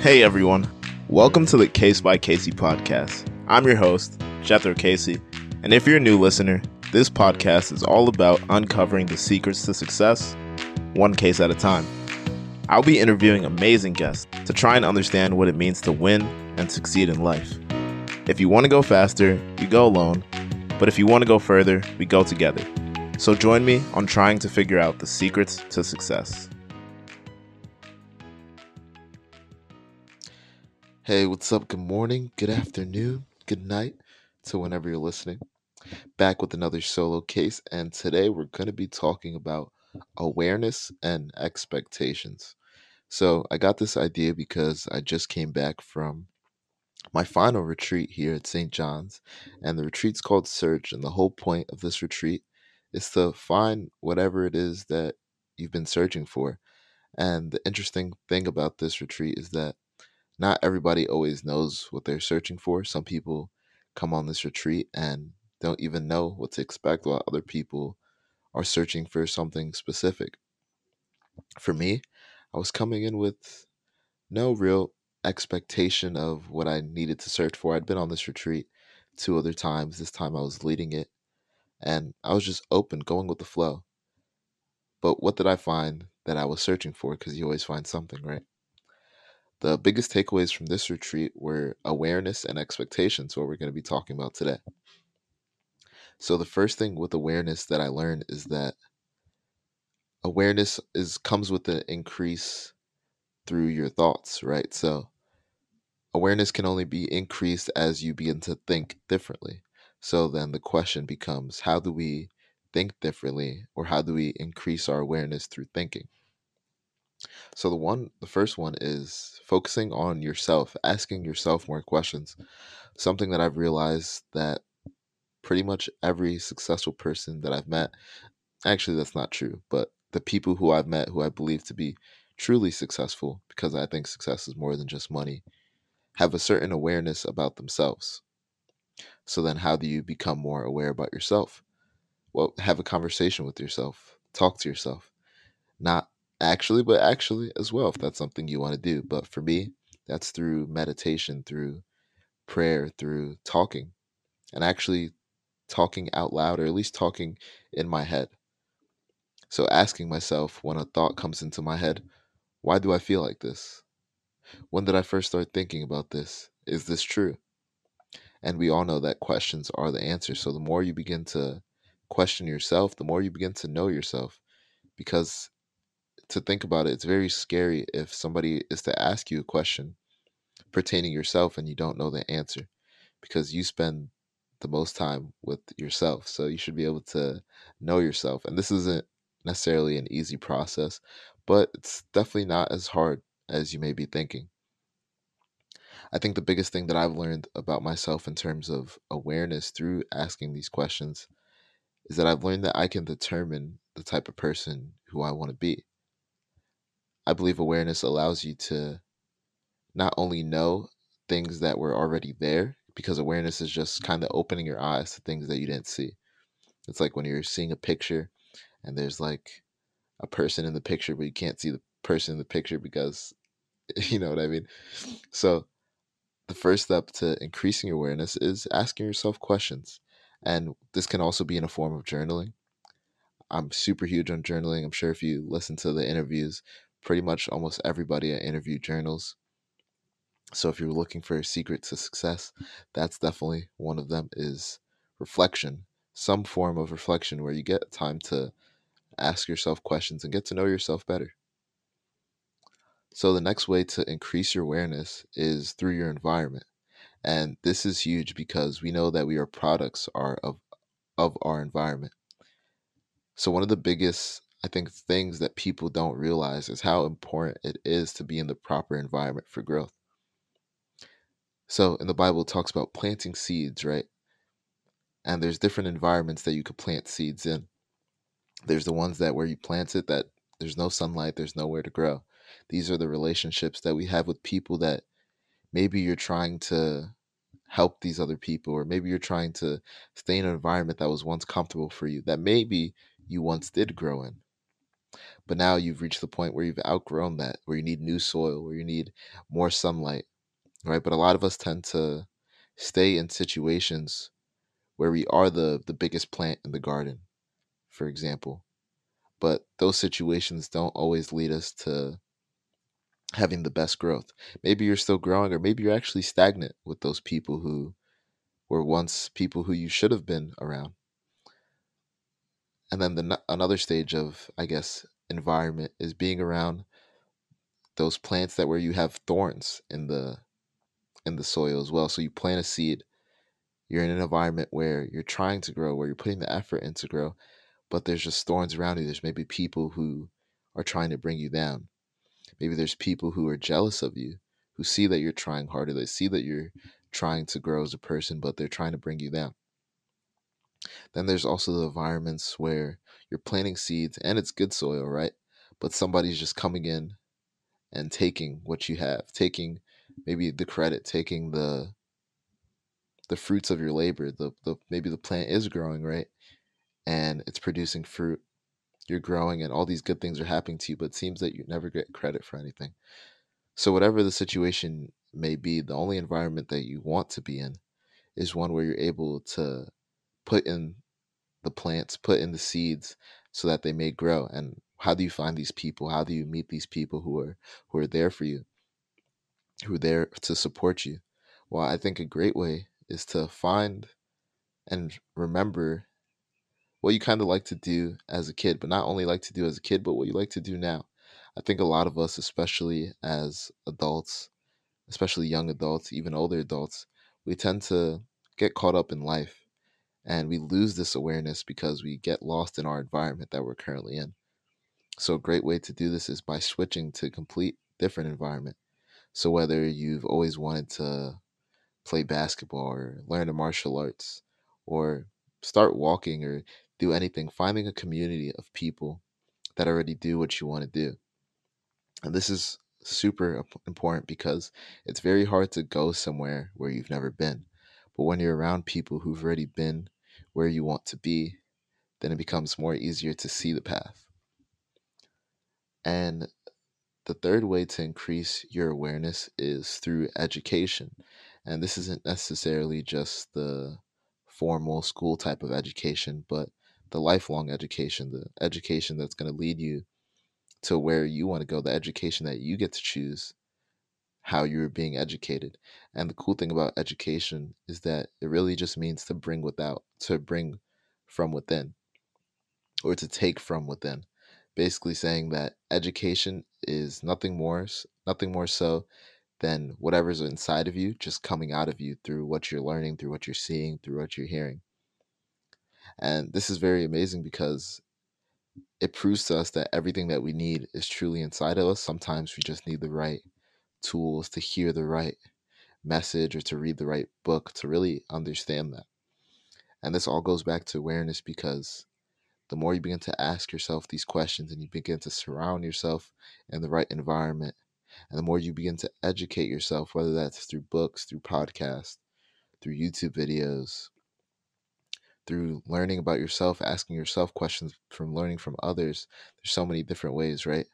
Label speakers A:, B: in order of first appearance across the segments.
A: Hey everyone, welcome to the Case by Casie podcast. I'm your host, Jethro Casie, and if you're a new listener, this podcast is all about uncovering the secrets to success, one case at a time. I'll be interviewing amazing guests to try and understand what it means to win and succeed in life. If you want to go faster, you go alone, but if you want to go further, we go together. So join me on trying to figure out the secrets to success.
B: Hey, what's up? Good morning, good afternoon, good night to whenever you're listening. Back with another solo case, and today we're going to be talking about awareness and expectations. So, I got this idea because I just came back from my final retreat here at St. John's, and the retreat's called Search. And the whole point of this retreat is to find whatever it is that you've been searching for. And the interesting thing about this retreat is that not everybody always knows what they're searching for. Some people come on this retreat and don't even know what to expect, while other people are searching for something specific. For me, I was coming in with no real expectation of what I needed to search for. I'd been on this retreat two other times. This time I was leading it, and I was just open, going with the flow. But what did I find that I was searching for? Because you always find something, right? The biggest takeaways from this retreat were awareness and expectations, what we're going to be talking about today. So the first thing with awareness that I learned is that awareness is comes with the increase through your thoughts, right? So awareness can only be increased as you begin to think differently. So then the question becomes how do we think differently or how do we increase our awareness through thinking? So the one the first one is focusing on yourself, asking yourself more questions. Something that I've realized that pretty much every successful person that I've met, actually that's not true, but the people who I've met who I believe to be truly successful because I think success is more than just money, have a certain awareness about themselves. So then how do you become more aware about yourself? Well, have a conversation with yourself. Talk to yourself. Not actually, but actually as well, if that's something you want to do. But for me, that's through meditation, through prayer, through talking, and actually talking out loud, or at least talking in my head. So asking myself when a thought comes into my head, why do I feel like this? When did I first start thinking about this? Is this true? And we all know that questions are the answer. So the more you begin to question yourself, the more you begin to know yourself. Because to think about it, it's very scary if somebody is to ask you a question pertaining yourself and you don't know the answer because you spend the most time with yourself. So you should be able to know yourself. And this isn't necessarily an easy process, but it's definitely not as hard as you may be thinking. I think the biggest thing that I've learned about myself in terms of awareness through asking these questions is that I've learned that I can determine the type of person who I want to be. I believe awareness allows you to not only know things that were already there, because awareness is just kind of opening your eyes to things that you didn't see. It's like when you're seeing a picture and there's like a person in the picture, but you can't see the person in the picture because you know what I mean. So, the first step to increasing awareness is asking yourself questions. And this can also be in a form of journaling. I'm super huge on journaling. I'm sure if you listen to the interviews pretty much almost everybody I interview journals. So if you're looking for a secret to success, that's definitely one of them is reflection, some form of reflection where you get time to ask yourself questions and get to know yourself better. So the next way to increase your awareness is through your environment. And this is huge because we know that we are products are of of our environment. So one of the biggest I think things that people don't realize is how important it is to be in the proper environment for growth. So in the Bible, it talks about planting seeds, right? And there's different environments that you could plant seeds in. There's the ones that where you plant it that there's no sunlight, there's nowhere to grow. These are the relationships that we have with people that maybe you're trying to help these other people, or maybe you're trying to stay in an environment that was once comfortable for you, that maybe you once did grow in. But now you've reached the point where you've outgrown that, where you need new soil, where you need more sunlight, right? But a lot of us tend to stay in situations where we are the the biggest plant in the garden, for example. But those situations don't always lead us to having the best growth. Maybe you're still growing or maybe you're actually stagnant with those people who were once people who you should have been around. And then the another stage of I guess environment is being around those plants that where you have thorns in the in the soil as well. So you plant a seed, you're in an environment where you're trying to grow, where you're putting the effort in to grow, but there's just thorns around you. There's maybe people who are trying to bring you down. Maybe there's people who are jealous of you, who see that you're trying harder. They see that you're trying to grow as a person, but they're trying to bring you down. Then there's also the environments where you're planting seeds and it's good soil, right? But somebody's just coming in and taking what you have, taking maybe the credit, taking the the fruits of your labor. The the maybe the plant is growing, right? And it's producing fruit. You're growing and all these good things are happening to you, but it seems that you never get credit for anything. So whatever the situation may be, the only environment that you want to be in is one where you're able to put in the plants, put in the seeds so that they may grow. And how do you find these people? How do you meet these people who are who are there for you? Who are there to support you? Well, I think a great way is to find and remember what you kind of like to do as a kid, but not only like to do as a kid, but what you like to do now. I think a lot of us, especially as adults, especially young adults, even older adults, we tend to get caught up in life and we lose this awareness because we get lost in our environment that we're currently in. So a great way to do this is by switching to a complete different environment. So whether you've always wanted to play basketball or learn a martial arts or start walking or do anything, finding a community of people that already do what you want to do. And this is super important because it's very hard to go somewhere where you've never been. But when you're around people who've already been where you want to be, then it becomes more easier to see the path. And the third way to increase your awareness is through education. And this isn't necessarily just the formal school type of education, but the lifelong education, the education that's going to lead you to where you want to go, the education that you get to choose how you're being educated. And the cool thing about education is that it really just means to bring without, to bring from within, or to take from within. Basically saying that education is nothing more, nothing more so than whatever's inside of you just coming out of you through what you're learning, through what you're seeing, through what you're hearing. And this is very amazing because it proves to us that everything that we need is truly inside of us. Sometimes we just need the right tools to hear the right message or to read the right book to really understand that. And this all goes back to awareness because the more you begin to ask yourself these questions and you begin to surround yourself in the right environment, and the more you begin to educate yourself, whether that's through books, through podcasts, through YouTube videos, through learning about yourself, asking yourself questions from learning from others, there's so many different ways, right?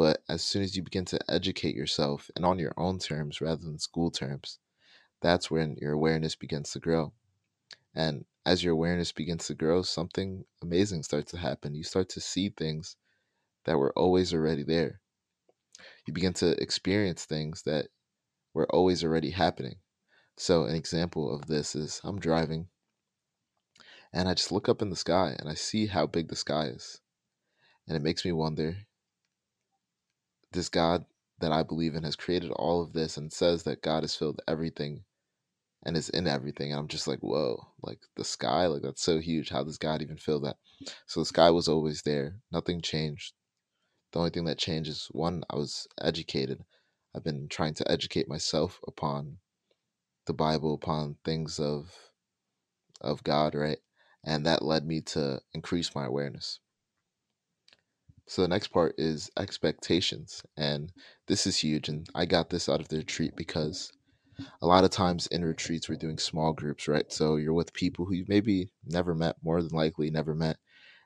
B: But as soon as you begin to educate yourself and on your own terms rather than school terms, that's when your awareness begins to grow. And as your awareness begins to grow, something amazing starts to happen. You start to see things that were always already there. You begin to experience things that were always already happening. So, an example of this is I'm driving and I just look up in the sky and I see how big the sky is. And it makes me wonder this God that I believe in has created all of this and says that God has filled everything and is in everything. And I'm just like, whoa, like the sky, like that's so huge. How does God even fill that? So the sky was always there. Nothing changed. The only thing that changed is one, I was educated. I've been trying to educate myself upon the Bible, upon things of of God, right? And that led me to increase my awareness. So the next part is expectations. And this is huge. And I got this out of the retreat because a lot of times in retreats, we're doing small groups, right? So you're with people who you maybe never met, more than likely never met.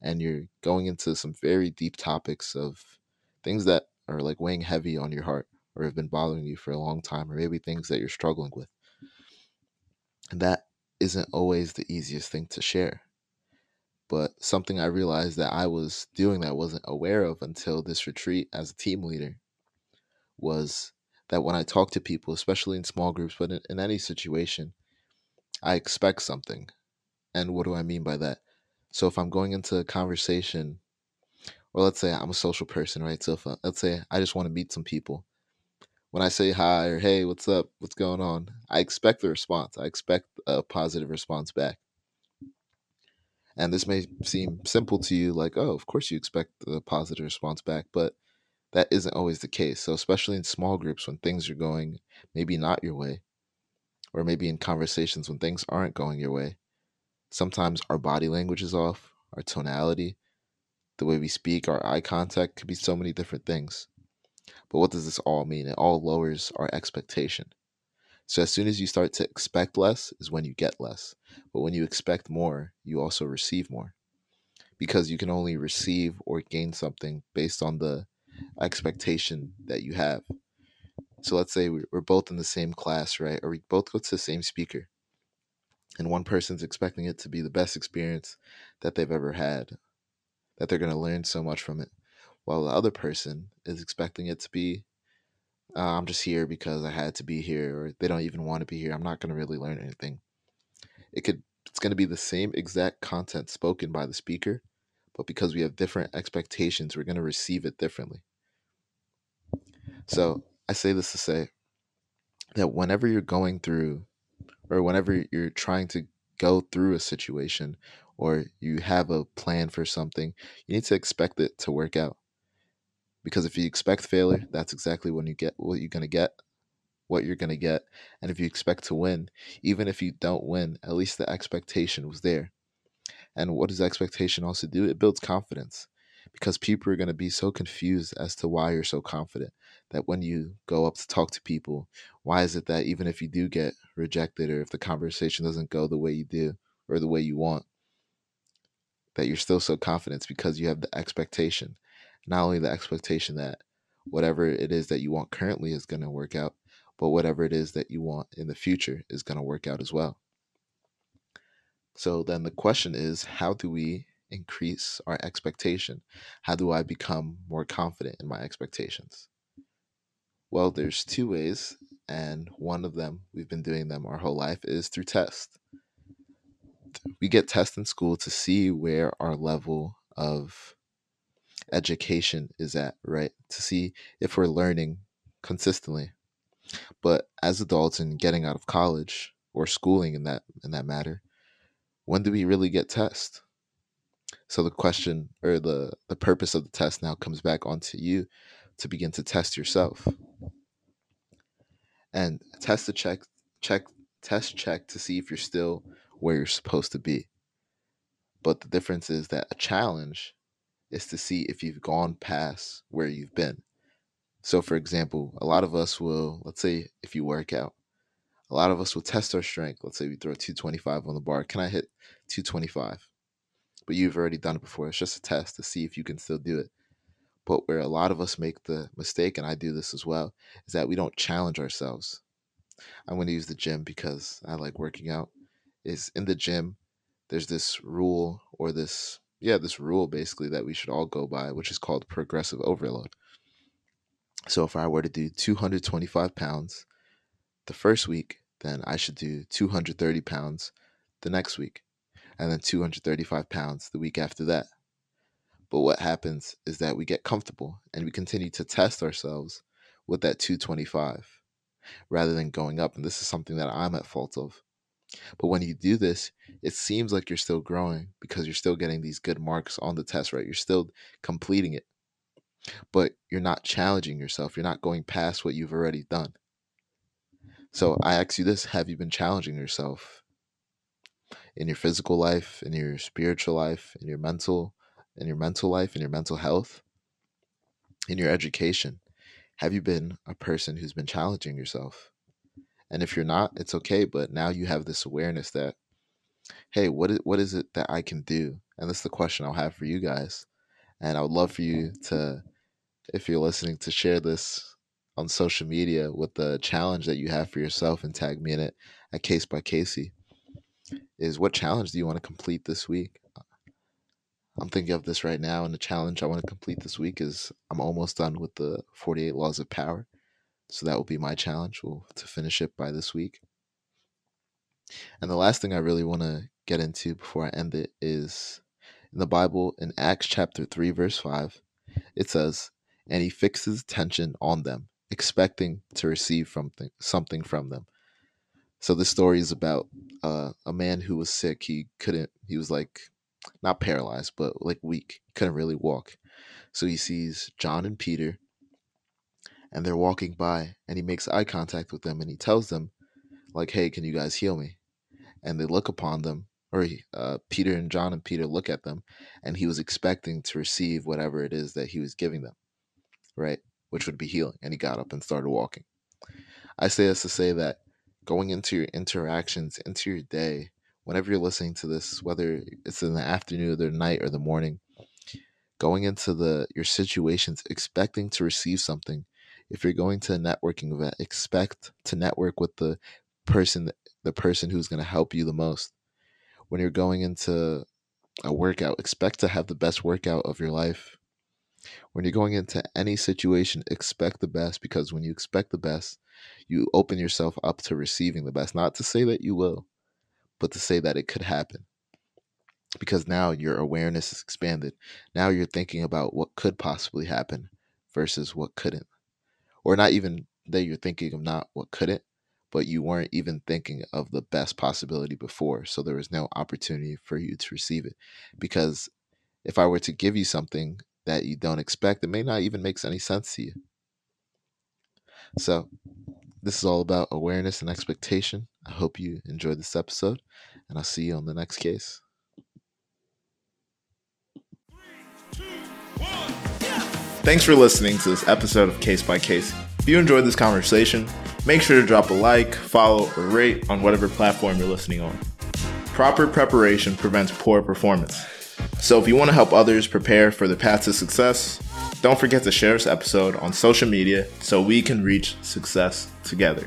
B: and you're going into some very deep topics of things that are like weighing heavy on your heart or have been bothering you for a long time, or maybe things that you're struggling with. And that isn't always the easiest thing to share. But something I realized that I was doing that I wasn't aware of until this retreat as a team leader was that when I talk to people, especially in small groups, but in, in any situation, I expect something. And what do I mean by that? So if I'm going into a conversation, or let's say I'm a social person, right? So if I, let's say I just want to meet some people, when I say hi or hey, what's up, what's going on, I expect the response. I expect a positive response back. And this may seem simple to you, like, oh, of course you expect a positive response back, but that isn't always the case. So, especially in small groups when things are going maybe not your way, or maybe in conversations when things aren't going your way, sometimes our body language is off, our tonality, the way we speak, our eye contact could be so many different things. But what does this all mean? It all lowers our expectation. So as soon as you start to expect less is when you get less. But when you expect more, you also receive more. Because you can only receive or gain something based on the expectation that you have. So let's say we're both in the same class, right? Or we both go to the same speaker. And one person's expecting it to be the best experience that they've ever had, that they're going to learn so much from it. While the other person is expecting it to be uh, I'm just here because I had to be here, or they don't even want to be here. I'm not going to really learn anything. It could it's going to be the same exact content spoken by the speaker, but because we have different expectations, we're going to receive it differently. So I say this to say that whenever you're going through, or whenever you're trying to go through a situation, or you have a plan for something, you need to expect it to work out because if you expect failure, that's exactly when you get what you're going to get, what you're going to get. And if you expect to win, even if you don't win, at least the expectation was there. And what does expectation also do? It builds confidence because people are going to be so confused as to why you're so confident that when you go up to talk to people, why is it that even if you do get rejected or if the conversation doesn't go the way you do or the way you want, that you're still so confident because you have the expectation not only the expectation that whatever it is that you want currently is going to work out, but whatever it is that you want in the future is going to work out as well. So then the question is how do we increase our expectation? How do I become more confident in my expectations? Well, there's two ways, and one of them, we've been doing them our whole life, is through tests. We get tests in school to see where our level of education is at, right? To see if we're learning consistently. But as adults and getting out of college or schooling in that in that matter, when do we really get test? So the question or the the purpose of the test now comes back onto you to begin to test yourself. And test to check check test check to see if you're still where you're supposed to be. But the difference is that a challenge is to see if you've gone past where you've been. So, for example, a lot of us will, let's say, if you work out, a lot of us will test our strength. Let's say we throw 225 on the bar. Can I hit 225? But you've already done it before. It's just a test to see if you can still do it. But where a lot of us make the mistake, and I do this as well, is that we don't challenge ourselves. I'm going to use the gym because I like working out. Is in the gym, there's this rule or this yeah, this rule basically that we should all go by, which is called progressive overload. So if I were to do 225 pounds the first week, then I should do 230 pounds the next week, and then 235 pounds the week after that. But what happens is that we get comfortable and we continue to test ourselves with that 225 rather than going up. And this is something that I'm at fault of. But when you do this, it seems like you're still growing because you're still getting these good marks on the test, right? You're still completing it. But you're not challenging yourself. You're not going past what you've already done. So I ask you this have you been challenging yourself in your physical life, in your spiritual life, in your mental, in your mental life, in your mental health, in your education? Have you been a person who's been challenging yourself? And if you're not, it's okay. But now you have this awareness that hey, what is, what is it that I can do? And that's the question I'll have for you guys. And I would love for you to, if you're listening, to share this on social media with the challenge that you have for yourself and tag me in it at Case by Casie. Is what challenge do you want to complete this week? I'm thinking of this right now, and the challenge I want to complete this week is I'm almost done with the 48 Laws of Power. So that will be my challenge we'll, to finish it by this week. And the last thing I really want to get into before I end it is in the Bible, in Acts chapter 3, verse 5, it says, And he fixes attention on them, expecting to receive something, something from them. So this story is about uh, a man who was sick. He couldn't, he was like, not paralyzed, but like weak. Couldn't really walk. So he sees John and Peter, and they're walking by, and he makes eye contact with them, and he tells them, like, "Hey, can you guys heal me?" And they look upon them, or uh, Peter and John and Peter look at them, and he was expecting to receive whatever it is that he was giving them, right? Which would be healing, and he got up and started walking. I say this to say that going into your interactions, into your day, whenever you're listening to this, whether it's in the afternoon or the night or the morning, going into the your situations expecting to receive something. If you're going to a networking event, expect to network with the person the person who's going to help you the most. When you're going into a workout, expect to have the best workout of your life. When you're going into any situation, expect the best because when you expect the best, you open yourself up to receiving the best. Not to say that you will, but to say that it could happen. Because now your awareness is expanded. Now you're thinking about what could possibly happen versus what couldn't. Or not even that you're thinking of not what couldn't, but you weren't even thinking of the best possibility before. So there was no opportunity for you to receive it. Because if I were to give you something that you don't expect, it may not even make any sense to you. So this is all about awareness and expectation. I hope you enjoyed this episode, and I'll see you on the next case.
A: Thanks for listening to this episode of Case by Case. If you enjoyed this conversation, make sure to drop a like, follow, or rate on whatever platform you're listening on. Proper preparation prevents poor performance. So if you want to help others prepare for the path to success, don't forget to share this episode on social media so we can reach success together.